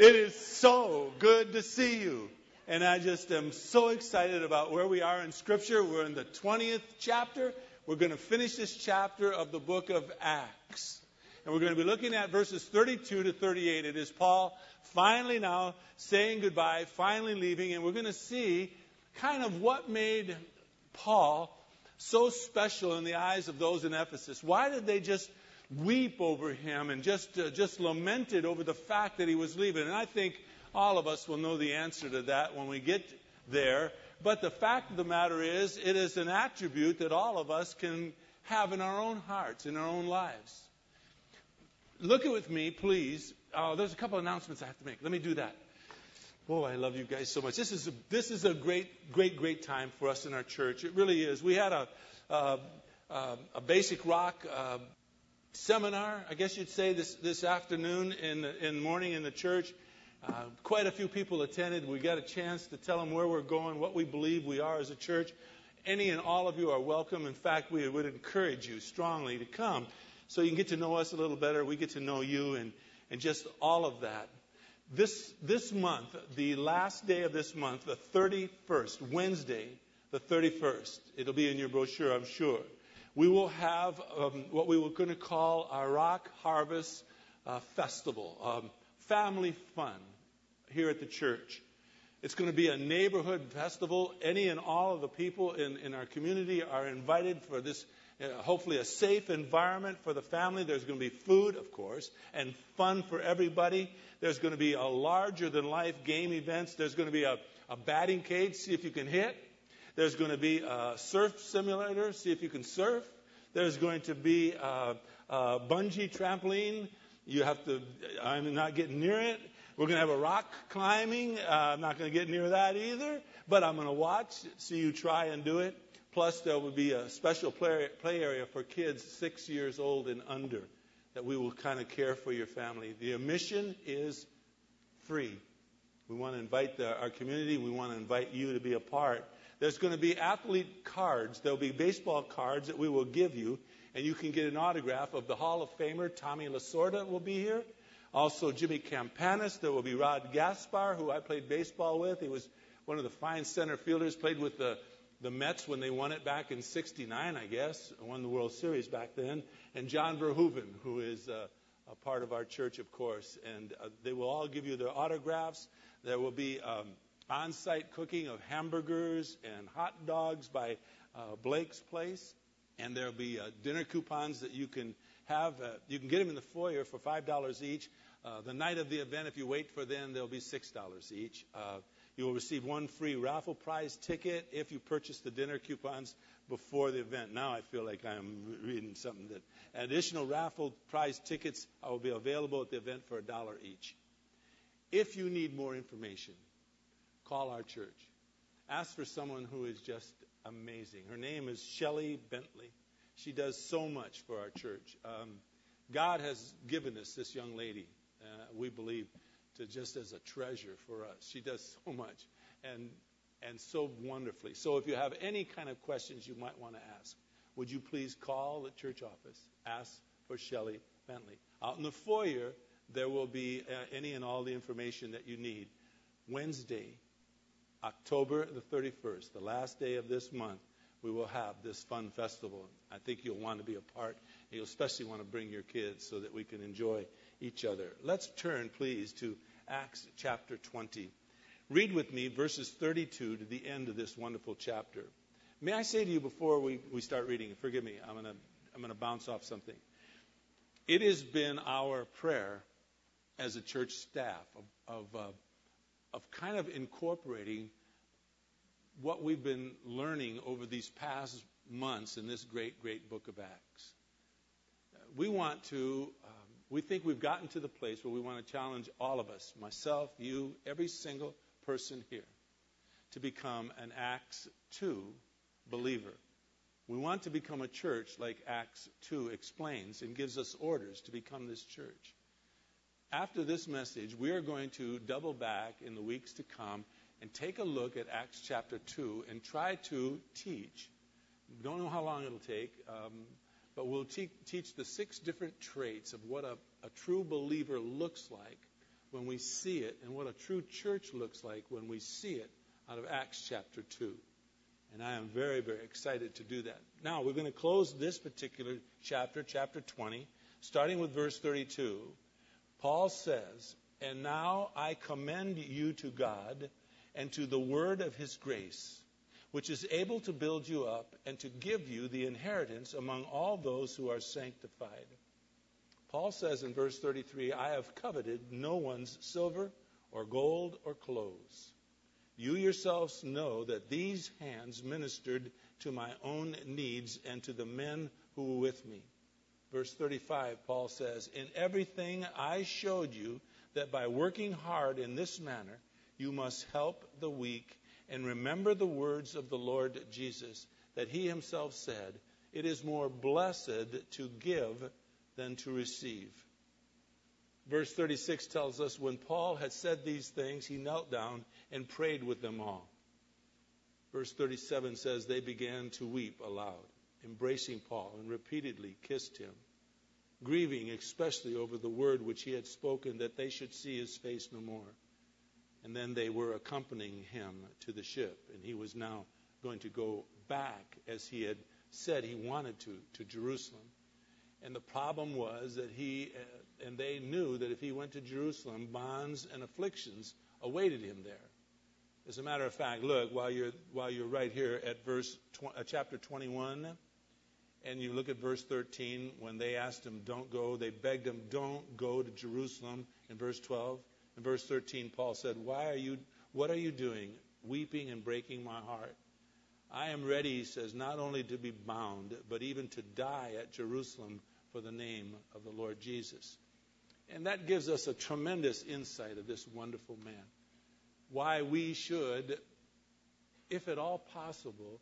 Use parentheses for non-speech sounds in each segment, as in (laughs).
It is so good to see you. And I just am so excited about where we are in Scripture. We're in the 20th chapter. We're going to finish this chapter of the book of Acts. And we're going to be looking at verses 32 to 38. It is Paul finally now saying goodbye, finally leaving, and we're going to see kind of what made Paul so special in the eyes of those in Ephesus. Why did they just weep over him and just, uh, just lamented over the fact that he was leaving. And I think all of us will know the answer to that when we get there. But the fact of the matter is, it is an attribute that all of us can have in our own hearts, in our own lives. Look at with me, please. Oh, there's a couple of announcements I have to make. Let me do that. Oh, I love you guys so much. This is a, this is a great, great, great time for us in our church. It really is. We had a, uh, uh, a basic rock uh, seminar, I guess you'd say, this, this afternoon in the, in the morning in the church. Uh, quite a few people attended. We got a chance to tell them where we're going, what we believe we are as a church. Any and all of you are welcome. In fact, we would encourage you strongly to come so you can get to know us a little better. We get to know you and, and just all of that. This, this month, the last day of this month, the 31st, Wednesday, the 31st, it'll be in your brochure, I'm sure we will have um, what we were going to call our Rock Harvest uh, Festival, um, family fun here at the church. It's going to be a neighborhood festival. Any and all of the people in, in our community are invited for this, uh, hopefully, a safe environment for the family. There's going to be food, of course, and fun for everybody. There's going to be a larger than life game events. There's going to be a, a batting cage, see if you can hit. There's going to be a surf simulator, see if you can surf. There's going to be a, a bungee trampoline. You have to, I'm not getting near it. We're going to have a rock climbing. Uh, I'm not going to get near that either, but I'm going to watch, see you try and do it. Plus, there will be a special play, area for kids six years old and under that we will kind of care for your family. The admission is free. We want to invite the, our community. We want to invite you to be a part. There's going to be athlete cards. There'll be baseball cards that we will give you, and you can get an autograph of the Hall of Famer Tommy Lasorda will be here. Also, Jimmy Campanis. There will be Rod Gaspar, who I played baseball with. He was one of the fine center fielders. Played with the the Mets when they won it back in '69, I guess, won the World Series back then. And John Verhoeven, who is uh, a part of our church, of course. And uh, they will all give you their autographs. There will be um, on site cooking of hamburgers and hot dogs by uh, Blake's Place. And there'll be uh, dinner coupons that you can have. Uh, you can get them in the foyer for $5 each. Uh, the night of the event, if you wait for them, they'll be $6 each. Uh, you will receive one free raffle prize ticket if you purchase the dinner coupons before the event. Now I feel like I'm reading something that additional raffle prize tickets will be available at the event for a dollar each. If you need more information, call our church. Ask for someone who is just amazing. Her name is Shelley Bentley. She does so much for our church. Um, God has given us this young lady, uh, we believe, to just as a treasure for us. She does so much and and so wonderfully. So if you have any kind of questions you might want to ask, would you please call the church office? Ask for Shelley Bentley. Out in the foyer, there will be uh, any and all the information that you need. Wednesday, October the 31st, the last day of this month, we will have this fun festival. I think you'll want to be a part. You'll especially want to bring your kids so that we can enjoy each other. Let's turn, please, to Acts chapter 20. Read with me verses 32 to the end of this wonderful chapter. May I say to you before we, we start reading, forgive me, I'm going to I'm going to bounce off something. It has been our prayer as a church staff of, of uh, of kind of incorporating what we've been learning over these past months in this great, great book of Acts. We want to, um, we think we've gotten to the place where we want to challenge all of us, myself, you, every single person here, to become an Acts 2 believer. We want to become a church like Acts 2 explains and gives us orders to become this church after this message, we are going to double back in the weeks to come and take a look at Acts chapter 2 and try to teach. Don't know how long it'll take, um, but we'll te- teach the six different traits of what a, a true believer looks like when we see it and what a true church looks like when we see it out of Acts chapter 2. And I am very, very excited to do that. Now, we're going to close this particular chapter, chapter 20, starting with verse 32. Paul says, And now I commend you to God and to the word of his grace, which is able to build you up and to give you the inheritance among all those who are sanctified. Paul says in verse 33, I have coveted no one's silver or gold or clothes. You yourselves know that these hands ministered to my own needs and to the men who were with me. Verse 35, Paul says, In everything I showed you that by working hard in this manner, you must help the weak and remember the words of the Lord Jesus, that he himself said, It is more blessed to give than to receive. Verse 36 tells us when Paul had said these things, he knelt down and prayed with them all. Verse 37 says they began to weep aloud, embracing Paul, and repeatedly kissed him, grieving especially over the word which he had spoken that they should see his face no more. And then they were accompanying him to the ship, and he was now going to go back as he had said he wanted to, to Jerusalem. And the problem was that he uh, and they knew that if he went to Jerusalem, bonds and afflictions awaited him there. As a matter of fact, look while you're while you're right here at verse tw- uh, chapter 21, and you look at verse 13. When they asked him, "Don't go," they begged him, "Don't go to Jerusalem." In verse 12, in verse 13, Paul said, "Why are you? What are you doing, weeping and breaking my heart?" I am ready, he says, not only to be bound, but even to die at Jerusalem for the name of the Lord Jesus. And that gives us a tremendous insight of this wonderful man. Why we should, if at all possible,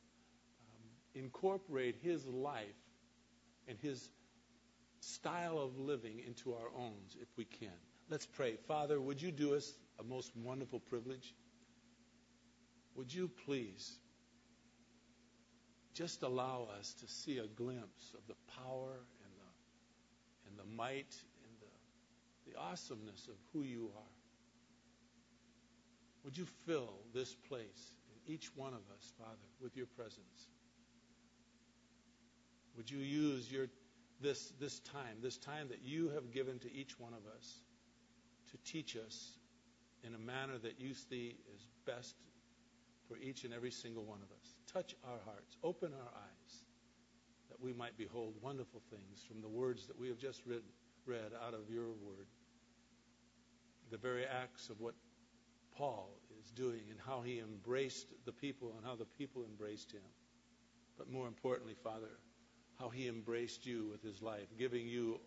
incorporate his life and his style of living into our own if we can. Let's pray. Father, would you do us a most wonderful privilege? Would you please just allow us to see a glimpse of the power and the and the might and the, the awesomeness of who you are. Would you fill this place and each one of us, Father, with your presence? Would you use your this this time, this time that you have given to each one of us to teach us in a manner that you see is best for each and every single one of us. Touch our hearts, open our eyes, that we might behold wonderful things from the words that we have just read, read out of your word. The very acts of what Paul is doing and how he embraced the people and how the people embraced him. But more importantly, Father, how he embraced you with his life, giving you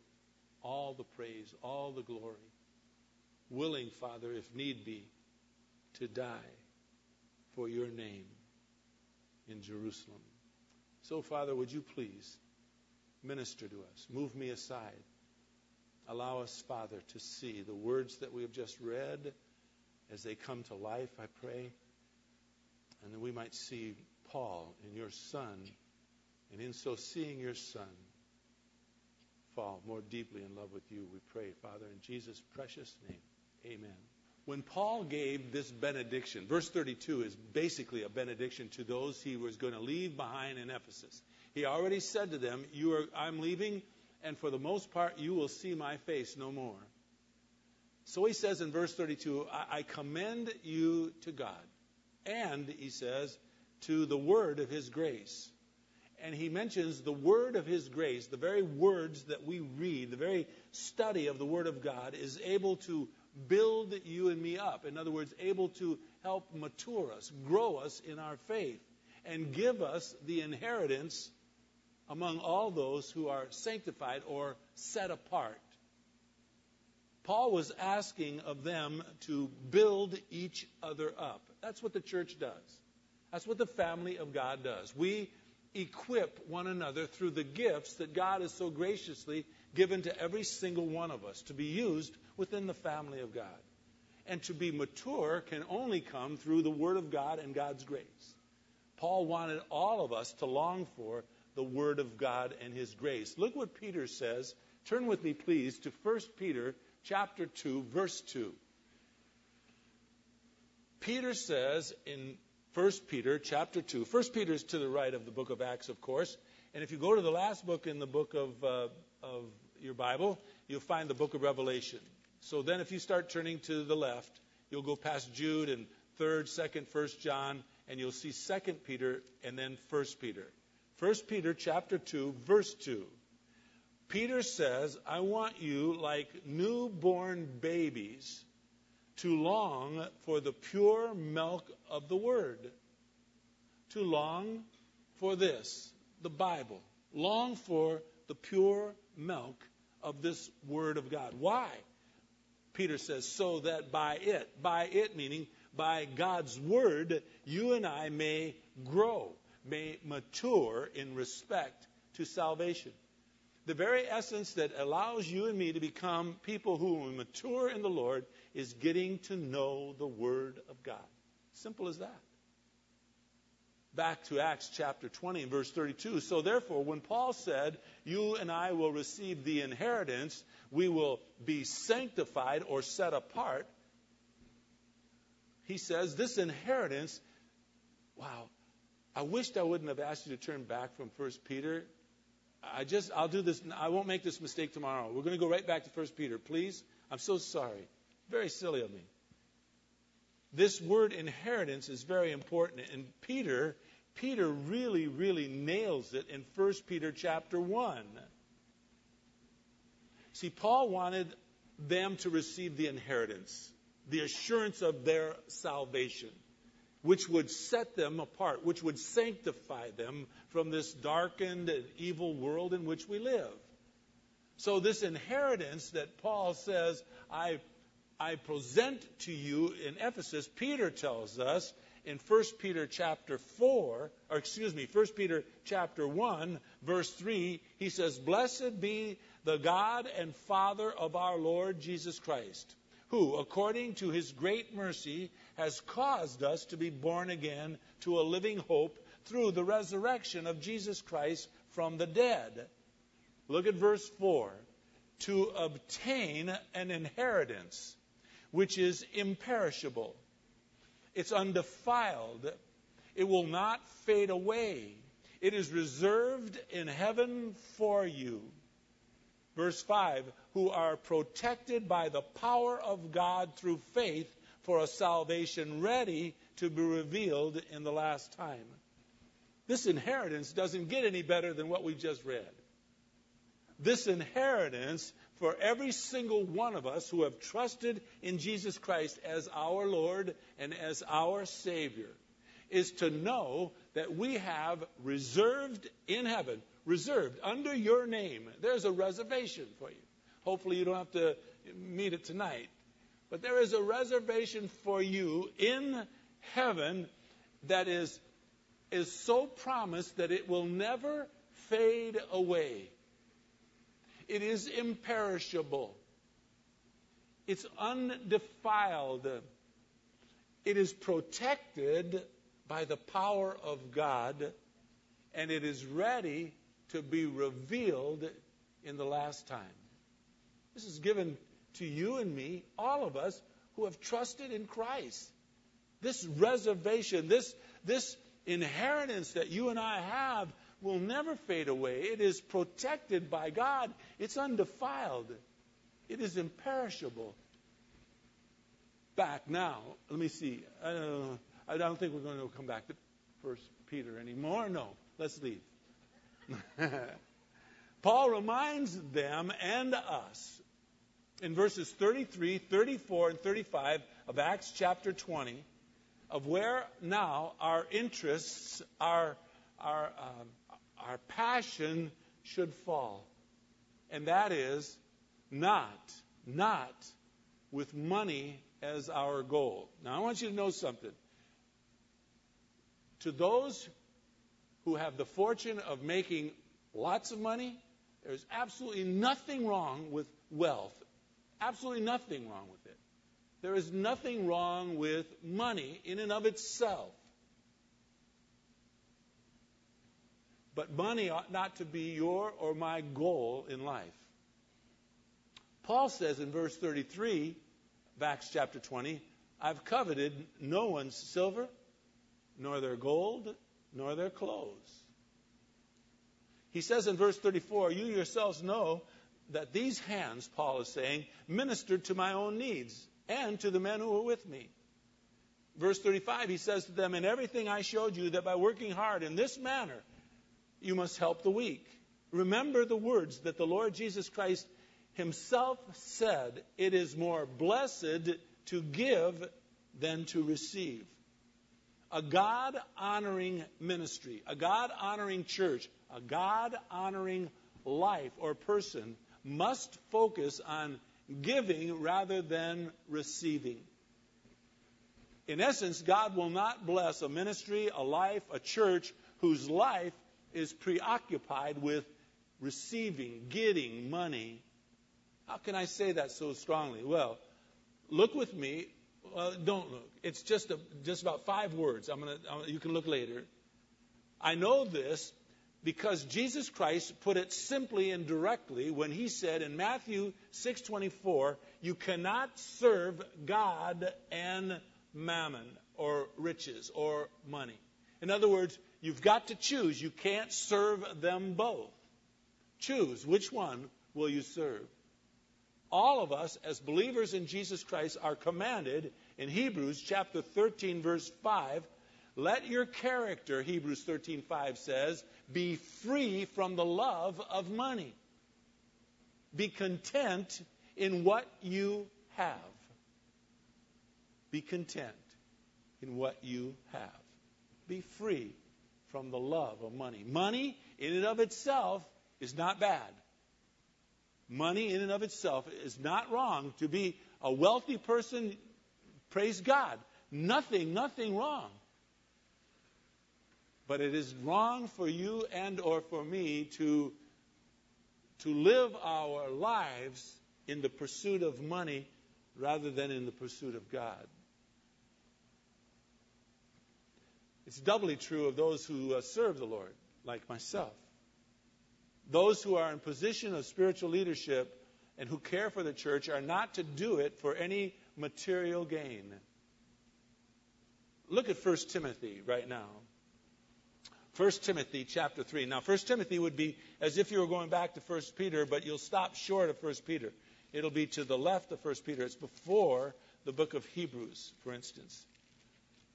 all the praise, all the glory, willing, Father, if need be, to die for your name in Jerusalem. So, Father, would you please minister to us? Move me aside. Allow us, Father, to see the words that we have just read as they come to life, I pray. And that we might see Paul and your Son, and in so seeing your Son, fall more deeply in love with you, we pray, Father, in Jesus' precious name. Amen. When Paul gave this benediction, verse 32 is basically a benediction to those he was going to leave behind in Ephesus. He already said to them, you are, I'm leaving, and for the most part, you will see my face no more. So he says in verse 32, I, I commend you to God. And, he says, to the word of his grace. And he mentions the word of his grace, the very words that we read, the very study of the word of God is able to build you and me up. In other words, able to help mature us, grow us in our faith, and give us the inheritance among all those who are sanctified or set apart. Paul was asking of them to build each other up. That's what the church does. That's what the family of God does. We equip one another through the gifts that God has so graciously given to every single one of us to be used within the family of God. And to be mature can only come through the Word of God and God's grace. Paul wanted all of us to long for the Word of God and His grace. Look what Peter says. Turn with me, please, to 1 Peter chapter 2, verse 2. Peter says in 1 Peter chapter 2, 1 Peter is to the right of the book of Acts, of course. And if you go to the last book in the book of, uh, of your Bible, you'll find the book of Revelation. So then if you start turning to the left, you'll go past Jude and 3rd, 2nd, 1st John, and you'll see 2nd Peter and then 1st Peter. 1 Peter chapter 2, verse 2. Peter says, I want you, like newborn babies, to long for the pure milk of the Word. To long for this, the Bible. Long for the pure milk of this Word of God. Why? Peter says, so that by it, by it meaning by God's Word, you and I may grow, may mature in respect to salvation. The very essence that allows you and me to become people who mature in the Lord is getting to know the Word of God. Simple as that. Back to Acts chapter 20 and verse 32. So therefore, when Paul said, You and I will receive the inheritance, we will be sanctified or set apart, he says, This inheritance, wow, I wished I wouldn't have asked you to turn back from 1 Peter. I just, I'll do this, I won't make this mistake tomorrow. We're going to go right back to 1 Peter, please. I'm so sorry. Very silly of me. This word inheritance is very important. And Peter, Peter really, really nails it in 1 Peter chapter 1. See, Paul wanted them to receive the inheritance, the assurance of their salvation, which would set them apart, which would sanctify them from this darkened and evil world in which we live. So, this inheritance that Paul says, I I present to you in Ephesus, Peter tells us in 1 Peter chapter 4, or excuse me, 1 Peter chapter 1, verse 3, he says, Blessed be the God and Father of our Lord Jesus Christ, who, according to his great mercy, has caused us to be born again to a living hope through the resurrection of Jesus Christ from the dead. Look at verse 4. To obtain an inheritance which is imperishable. It's undefiled. It will not fade away. It is reserved in heaven for you. Verse 5 who are protected by the power of God through faith for a salvation ready to be revealed in the last time. This inheritance doesn't get any better than what we just read. This inheritance for every single one of us who have trusted in Jesus Christ as our Lord and as our Savior is to know that we have reserved in heaven, reserved under your name. There's a reservation for you. Hopefully, you don't have to meet it tonight. But there is a reservation for you in heaven that is, is so promised that it will never fade away. It is imperishable. It's undefiled. It is protected by the power of God, and it is ready to be revealed in the last time. This is given to you and me, all of us who have trusted in Christ. This reservation, this, this inheritance that you and I have will never fade away. It is protected by God, it's undefiled, it is imperishable. Back now, let me see. I don't, I don't think we're going to come back to First Peter anymore. No, let's leave. (laughs) Paul reminds them and us in verses 33, 34, and 35 of Acts chapter 20 of where now our interests, our, our um, our passion should fall. And that is not, not with money as our goal. Now, I want you to know something. To those who have the fortune of making lots of money, there's absolutely nothing wrong with wealth. Absolutely nothing wrong with it. There is nothing wrong with money in and of itself. But money ought not to be your or my goal in life. Paul says in verse 33 of Acts chapter 20, I've coveted no one's silver, nor their gold, nor their clothes. He says in verse 34, You yourselves know that these hands, Paul is saying, ministered to my own needs and to the men who were with me. Verse 35, he says to them, In everything I showed you that by working hard in this manner, you must help the weak. Remember the words that the Lord Jesus Christ himself said, It is more blessed to give than to receive. A God honoring ministry, a God honoring church, a God honoring life or person must focus on giving rather than receiving. In essence, God will not bless a ministry, a life, a church whose life is preoccupied with receiving, getting money. How can I say that so strongly? Well, look with me. Well, don't look. It's just a, just about five words. I'm gonna. You can look later. I know this because Jesus Christ put it simply and directly when he said in Matthew 6:24, "You cannot serve God and mammon or riches or money." In other words, you've got to choose. You can't serve them both. Choose which one will you serve. All of us as believers in Jesus Christ are commanded in Hebrews chapter 13 verse 5 let your character, Hebrews 13:5 says, be free from the love of money. Be content in what you have. Be content in what you have. Be free from the love of money. Money, in and of itself, is not bad. Money, in and of itself, is not wrong. To be a wealthy person, praise God. Nothing, nothing wrong. But it is wrong for you and or for me to, to live our lives in the pursuit of money rather than in the pursuit of God. It's doubly true of those who uh, serve the Lord, like myself. Those who are in position of spiritual leadership and who care for the church are not to do it for any material gain. Look at 1 Timothy right now. 1 Timothy chapter 3. Now, 1 Timothy would be as if you were going back to 1 Peter, but you'll stop short of 1 Peter. It'll be to the left of 1 Peter. It's before the book of Hebrews, for instance.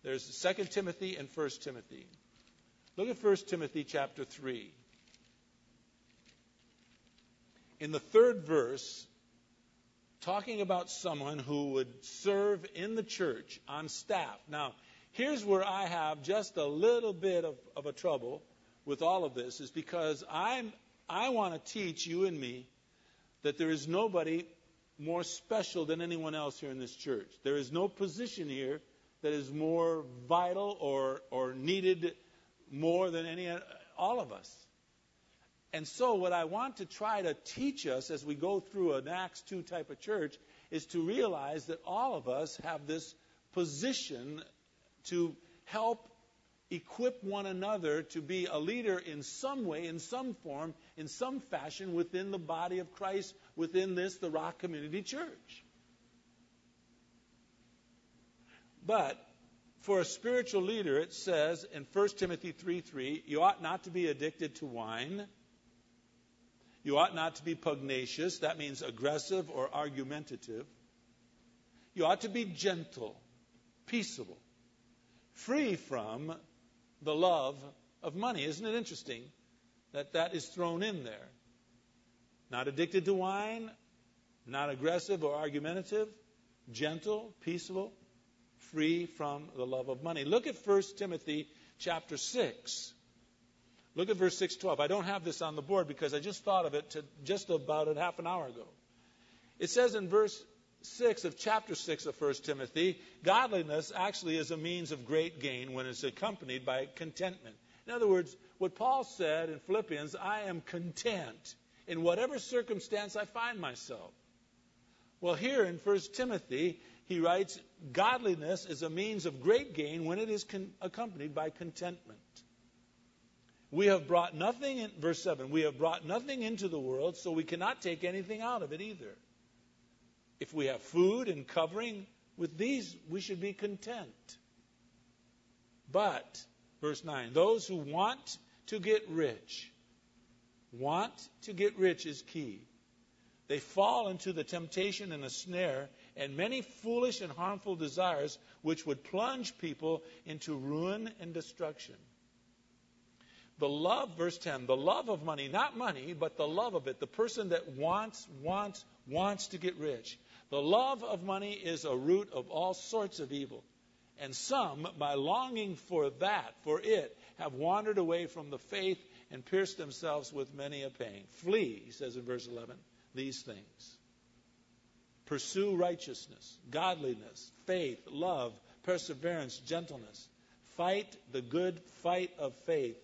There's 2 Timothy and 1 Timothy. Look at 1 Timothy chapter 3. In the third verse, talking about someone who would serve in the church on staff. Now, Here's where I have just a little bit of, of a trouble with all of this, is because I'm, I want to teach you and me that there is nobody more special than anyone else here in this church. There is no position here that is more vital or, or needed more than any all of us. And so what I want to try to teach us as we go through an Acts 2 type of church is to realize that all of us have this position to help equip one another to be a leader in some way, in some form, in some fashion within the body of Christ, within this, the Rock Community Church. But for a spiritual leader, it says in 1 Timothy 3 3, you ought not to be addicted to wine. You ought not to be pugnacious. That means aggressive or argumentative. You ought to be gentle, peaceable free from the love of money. Isn't it interesting that that is thrown in there? Not addicted to wine, not aggressive or argumentative, gentle, peaceable, free from the love of money. Look at 1 Timothy chapter 6. Look at verse 612. I don't have this on the board because I just thought of it just about half an hour ago. It says in verse 6 of chapter 6 of 1 Timothy, godliness actually is a means of great gain when it's accompanied by contentment. In other words, what Paul said in Philippians, I am content in whatever circumstance I find myself. Well, here in 1 Timothy, he writes, godliness is a means of great gain when it is con- accompanied by contentment. We have brought nothing in, verse 7, we have brought nothing into the world, so we cannot take anything out of it either. If we have food and covering, With these we should be content. But, verse 9, those who want to get rich, want to get rich is key. They fall into the temptation and a snare and many foolish and harmful desires which would plunge people into ruin and destruction. The love, verse 10, the love of money, not money, but the love of it, the person that wants, wants, wants to get rich. The love of money is a root of all sorts of evil. And some, by longing for that, for it, have wandered away from the faith and pierced themselves with many a pain. Flee, he says in verse 11, these things. Pursue righteousness, godliness, faith, love, perseverance, gentleness. Fight the good fight of faith.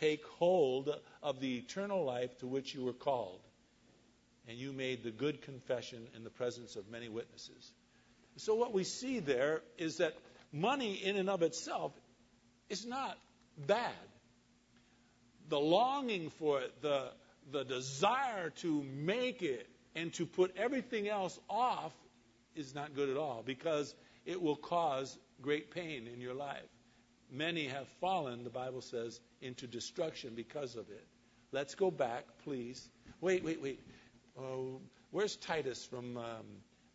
Take hold of the eternal life to which you were called. And you made the good confession in the presence of many witnesses. So, what we see there is that money in and of itself is not bad. The longing for it, the, the desire to make it and to put everything else off is not good at all because it will cause great pain in your life. Many have fallen, the Bible says, into destruction because of it. Let's go back, please. Wait, wait, wait. Oh, where's Titus from um,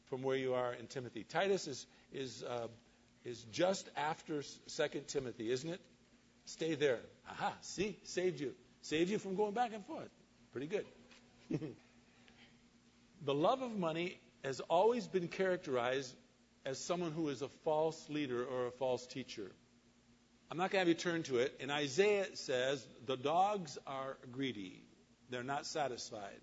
from where you are in Timothy? Titus is is uh, is just after Second Timothy, isn't it? Stay there. Aha, see, saved you. Saved you from going back and forth. Pretty good. (laughs) the love of money has always been characterized as someone who is a false leader or a false teacher. I'm not going to have you turn to it. In Isaiah, it says, The dogs are greedy, they're not satisfied.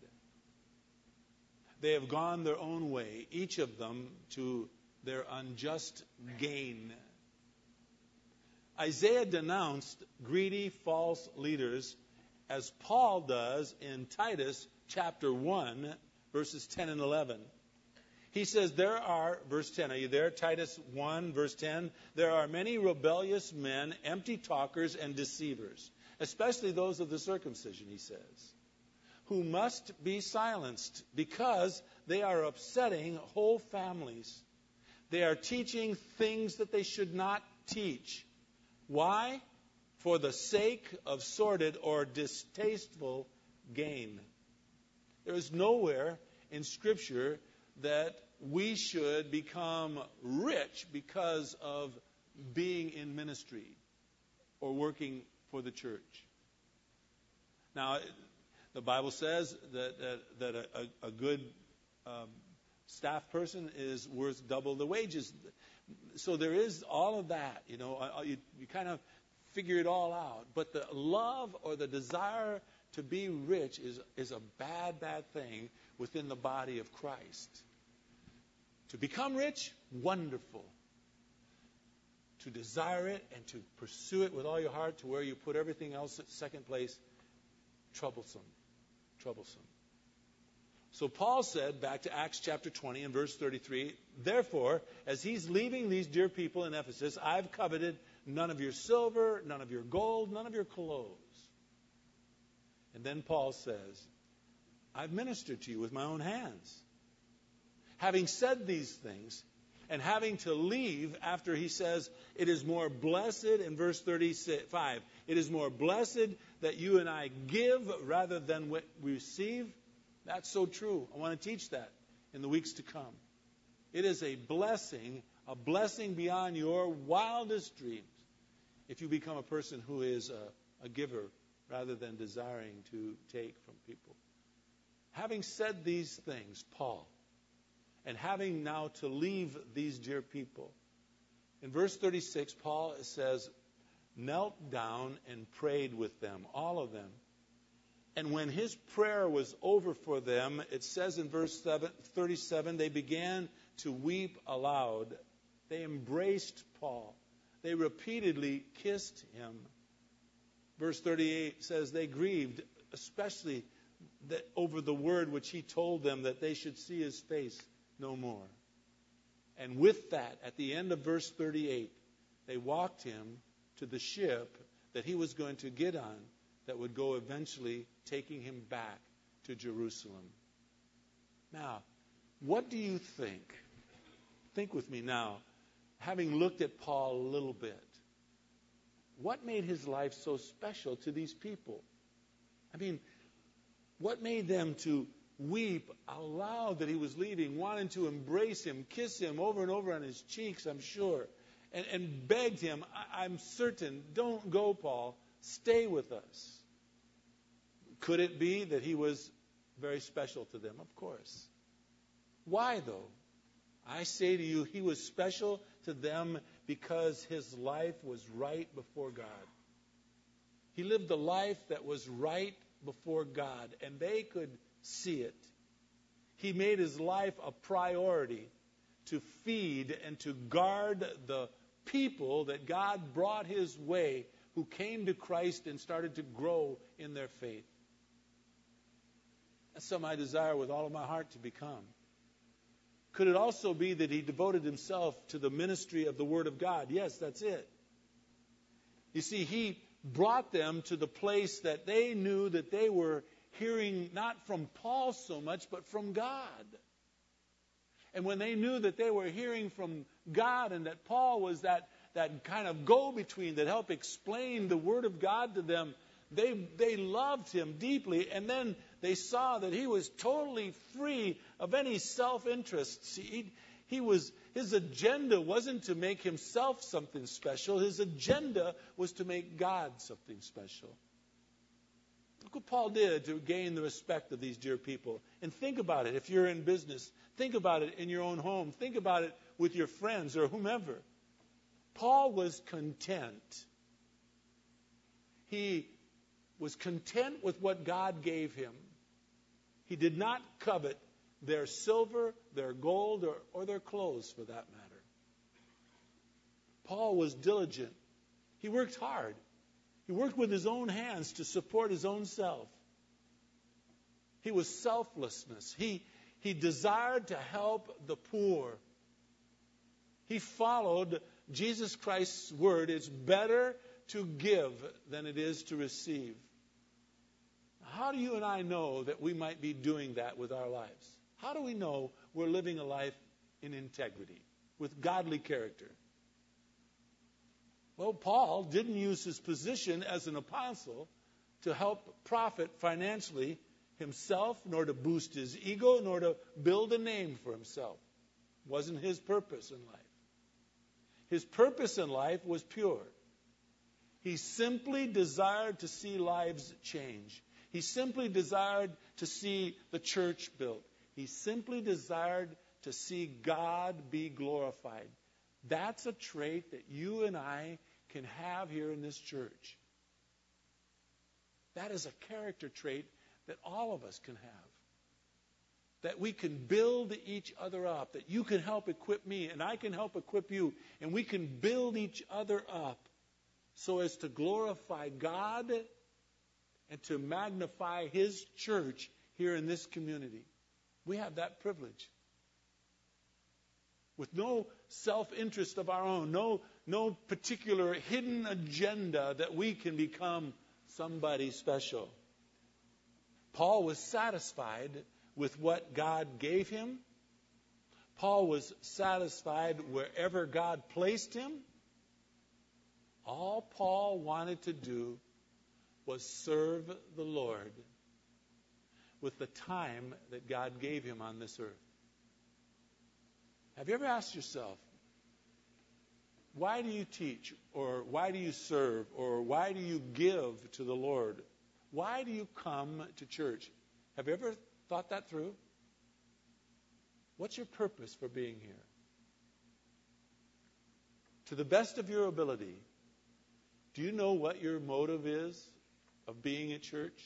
They have gone their own way, each of them to their unjust gain. Isaiah denounced greedy false leaders as Paul does in Titus chapter 1, verses 10 and 11. He says, There are, verse 10, are you there? Titus 1, verse 10. There are many rebellious men, empty talkers, and deceivers, especially those of the circumcision, he says, who must be silenced because they are upsetting whole families they are teaching things that they should not teach. Why? For the sake of sordid or distasteful gain. There is nowhere in Scripture that we should become rich because of being in ministry or working for the church. Now, the Bible says that, that, that a, a, good um, staff person is worth double the wages. So there is all of that, you know, uh, uh, you, you kind of figure it all out. But the love or the desire to be rich is, is a bad, bad thing within the body of Christ. To become rich, wonderful. To desire it and to pursue it with all your heart to where you put everything else at second place, troublesome. Troublesome. So Paul said, back to Acts chapter 20 and verse 33, Therefore, as he's leaving these dear people in Ephesus, I've coveted none of your silver, none of your gold, none of your clothes. And then Paul says, I've ministered to you with my own hands. Having said these things, and having to leave after he says, It is more blessed, in verse 35, it is more blessed that you and I give rather than receive that's so true. I want to teach that in the weeks to come. It is a blessing, a blessing beyond your wildest dreams, if you become a person who is a, a giver rather than desiring to take from people. Having said these things, Paul, and having now to leave these dear people, in verse 36, Paul says, knelt down and prayed with them, all of them and when his prayer was over for them, it says in verse 37 they began to weep aloud. They embraced Paul. They repeatedly kissed him. Verse 38 says they grieved, especially over the word which he told them that they should see his face no more. And with that, at the end of verse 38, they walked him to the ship that he was going to get on that would go eventually taking him back to Jerusalem. Now, what do you think think with me now, having looked at Paul a little bit, what made his life so special to these people? I mean, what made them to weep aloud that he was leaving, wanting to embrace him, kiss him over and over on his cheeks, I'm sure, and, and begged him, I, I'm certain, don't go, Paul, stay with us. Could it be that he was very special to them? Of course. Why, though? I say to you, he was special to them because his life was right before God. He lived a life that was right before God, and they could see it. He made his life a priority to feed and to guard the people that God brought his way who came to Christ and started to grow in their faith. That's something I desire with all of my heart to become. Could it also be that he devoted himself to the ministry of the Word of God? Yes, that's it. You see, he brought them to the place that they knew that they were hearing not from Paul so much, but from God. And when they knew that they were hearing from God and that Paul was that, that kind of go between that helped explain the Word of God to them, they, they loved him deeply. And then they saw that he was totally free of any self interest. He, he was, his agenda wasn't to make himself something special, his agenda was to make God something special. Look what Paul did to gain the respect of these dear people. And think about it if you're in business. Think about it in your own home. Think about it with your friends or whomever. Paul was content. He was content with what God gave him. He did not covet their silver, their gold, or, or their clothes for that matter. Paul was diligent. He worked hard. He worked with his own hands to support his own self. He was selflessness. He, he desired to help the poor. He followed Jesus Christ's word it's better to give than it is to receive. How do you and I know that we might be doing that with our lives? How do we know we're living a life in integrity, with godly character? Well, Paul didn't use his position as an apostle to help profit financially himself, nor to boost his ego, nor to build a name for himself. It wasn't his purpose in life. His purpose in life was pure. He simply desired to see lives change. He simply desired to see the church built. He simply desired to see God be glorified. That's a trait that you and I can have here in this church. That is a character trait that all of us can have. That we can build each other up, that you can help equip me, and I can help equip you, and we can build each other up so as to glorify God and to magnify His church here in this community. We have that privilege. With no self interest of our own, no, no particular hidden agenda that we can become somebody special. Paul was satisfied with what God gave him. Paul was satisfied wherever God placed him. All Paul wanted to do was serve the Lord with the time that God gave him on this earth. Have you ever asked yourself, why do you teach, or why do you serve, or why do you give to the Lord? Why do you come to church? Have you ever thought that through? What's your purpose for being here? To the best of your ability, do you know what your motive is of being at church?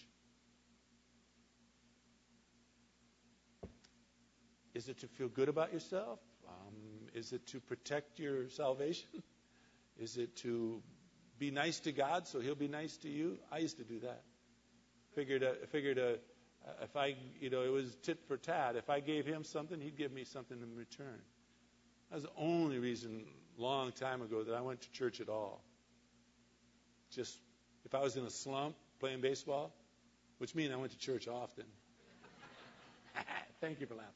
Is it to feel good about yourself? Um, is it to protect your salvation? (laughs) Is it to be nice to God so He'll be nice to you? I used to do that. Figured, uh, figured uh, if I, you know, it was tit for tat. If I gave Him something, He'd give me something in return. That was the only reason, long time ago, that I went to church at all. Just if I was in a slump, playing baseball, which means I went to church often. (laughs) Thank you for laughing.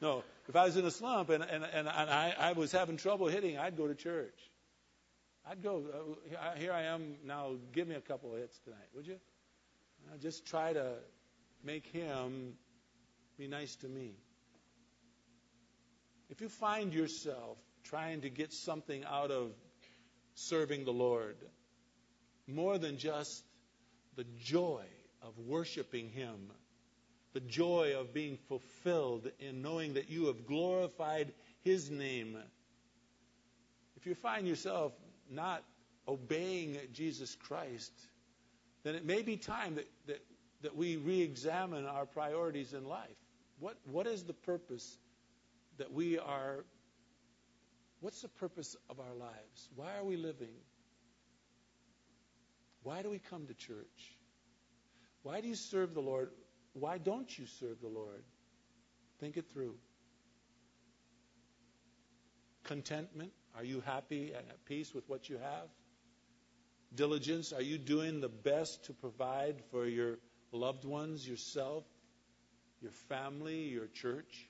no, if I was in a slump and, and, and I, I was having trouble hitting, I'd go to church. I'd go, uh, here I am now, give me a couple of hits tonight, would you? Uh, just try to make him be nice to me. If you find yourself trying to get something out of serving the Lord, more than just the joy of worshiping Him, the joy of being fulfilled in knowing that you have glorified His name. If you find yourself not obeying Jesus Christ, then it may be time that, that, that we re examine our priorities in life. What, what is the purpose that we are? What's the purpose of our lives? Why are we living? Why do we come to church? Why do you serve the Lord? Why don't you serve the Lord? Think it through. Contentment. Are you happy and at peace with what you have? Diligence. Are you doing the best to provide for your loved ones, yourself, your family, your church?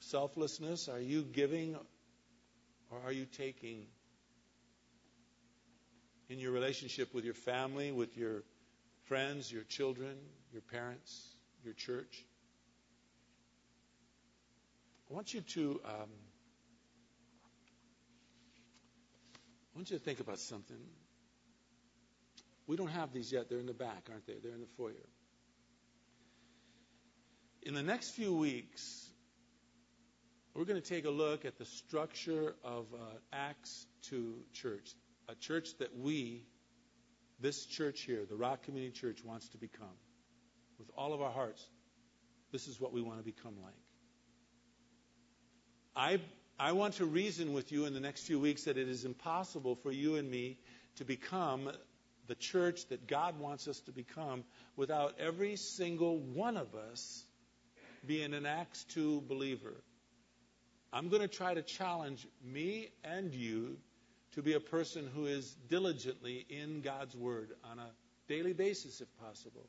Selflessness. Are you giving or are you taking? In your relationship with your family, with your friends, your children, your parents, your church. I want you to um, I want you to think about something. We don't have these yet. They're in the back, aren't they? They're in the foyer. In the next few weeks, we're going to take a look at the structure of uh, Acts 2 church, a church that we this church here, the Rock Community Church, wants to become. With all of our hearts, this is what we want to become like. I, I want to reason with you in the next few weeks that it is impossible for you and me to become the church that God wants us to become without every single one of us being an Acts 2 believer. I'm going to try to challenge me and you to be a person who is diligently in God's Word on a daily basis, if possible.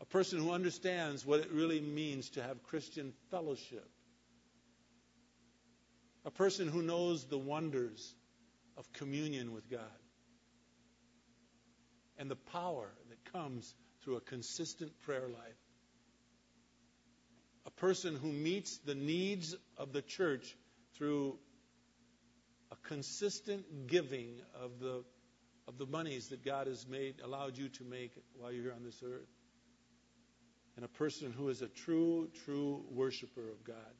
A person who understands what it really means to have Christian fellowship. A person who knows the wonders of communion with God and the power that comes through a consistent prayer life. A person who meets the needs of the church through a consistent giving of the of the monies that God has made allowed you to make while you're here on this earth. And a person who is a true, true worshiper of God.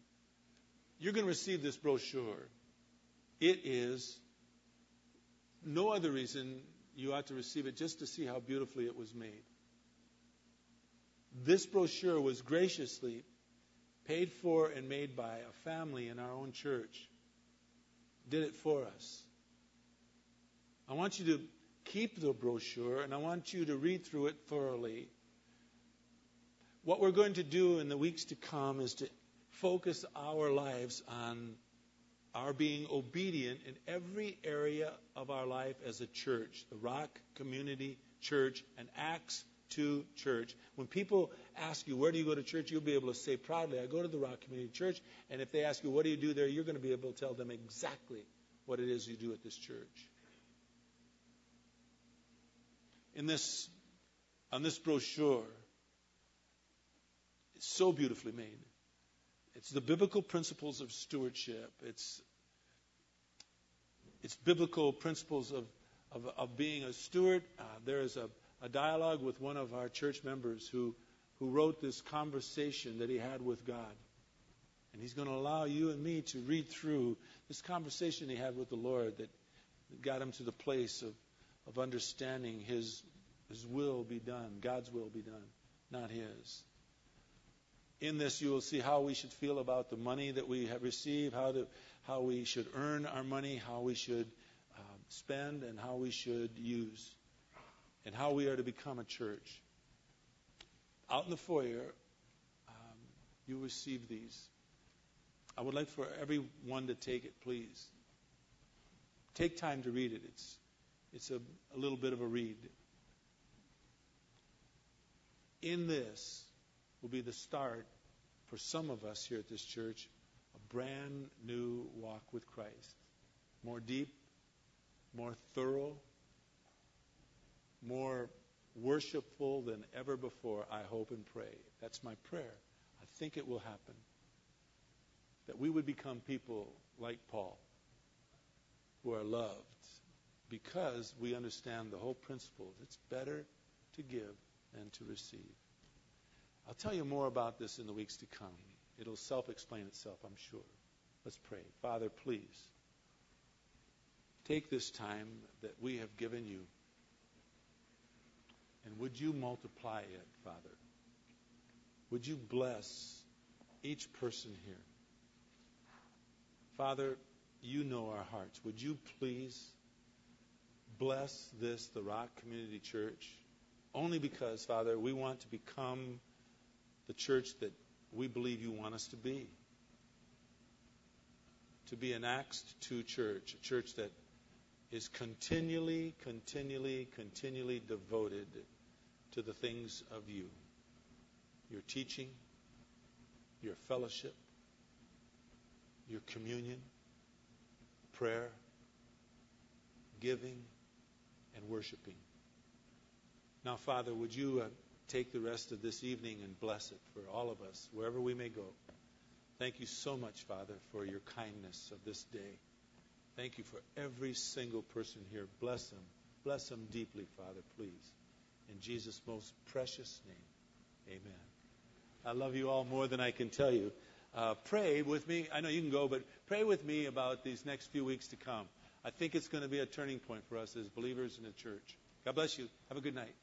You're going to receive this brochure. It is no other reason you ought to receive it just to see how beautifully it was made. This brochure was graciously paid for and made by a family in our own church did it for us. I want you to keep the brochure and I want you to read through it thoroughly. What we're going to do in the weeks to come is to focus our lives on our being obedient in every area of our life as a church, the Rock Community Church and Acts 2 Church. When people ask you, where do you go to church? You'll be able to say proudly, I go to the Rock Community Church. And if they ask you, what do you do there? You're going to be able to tell them exactly what it is you do at this church. In this, on this brochure, it's so beautifully made. It's the biblical principles of stewardship. It's it's biblical principles of, of, of being a steward. Uh, there is a, a dialogue with one of our church members who who wrote this conversation that he had with God. And he's going to allow you and me to read through this conversation he had with the Lord that got him to the place of, of understanding his, his will be done, God's will be done, not his. In this, you will see how we should feel about the money that we have received, how, to, how we should earn our money, how we should um, spend, and how we should use, and how we are to become a church out in the foyer, um, you receive these. I would like for everyone to take it, please. Take time to read it. It's, it's a, a little bit of a read. In this will be the start for some of us here at this church, a brand new walk with Christ. More deep, more thorough, more worshipful than ever before, I hope and pray. That's my prayer. I think it will happen. That we would become people like Paul, who are loved because we understand the whole principle. It's better to give than to receive. I'll tell you more about this in the weeks to come. It'll self explain itself, I'm sure. Let's pray. Father, please take this time that we have given you and would you multiply it, Father? Would you bless each person here? Father, you know our hearts. Would you please bless this, the Rock Community Church, only because, Father, we want to become the church that we believe you want us to be. To be an Acts 2 church, a church that is continually, continually, continually devoted to the things of you your teaching, your fellowship, your communion, prayer, giving, and worshiping. Now, Father, would you uh, take the rest of this evening and bless it for all of us, wherever we may go? Thank you so much, Father, for your kindness of this day. Thank you for every single person here. Bless them. Bless them deeply, Father, please. In Jesus' most precious name, amen. I love you all more than I can tell you. Uh, pray with me. I know you can go, but pray with me about these next few weeks to come. I think it's going to be a turning point for us as believers in the church. God bless you. Have a good night.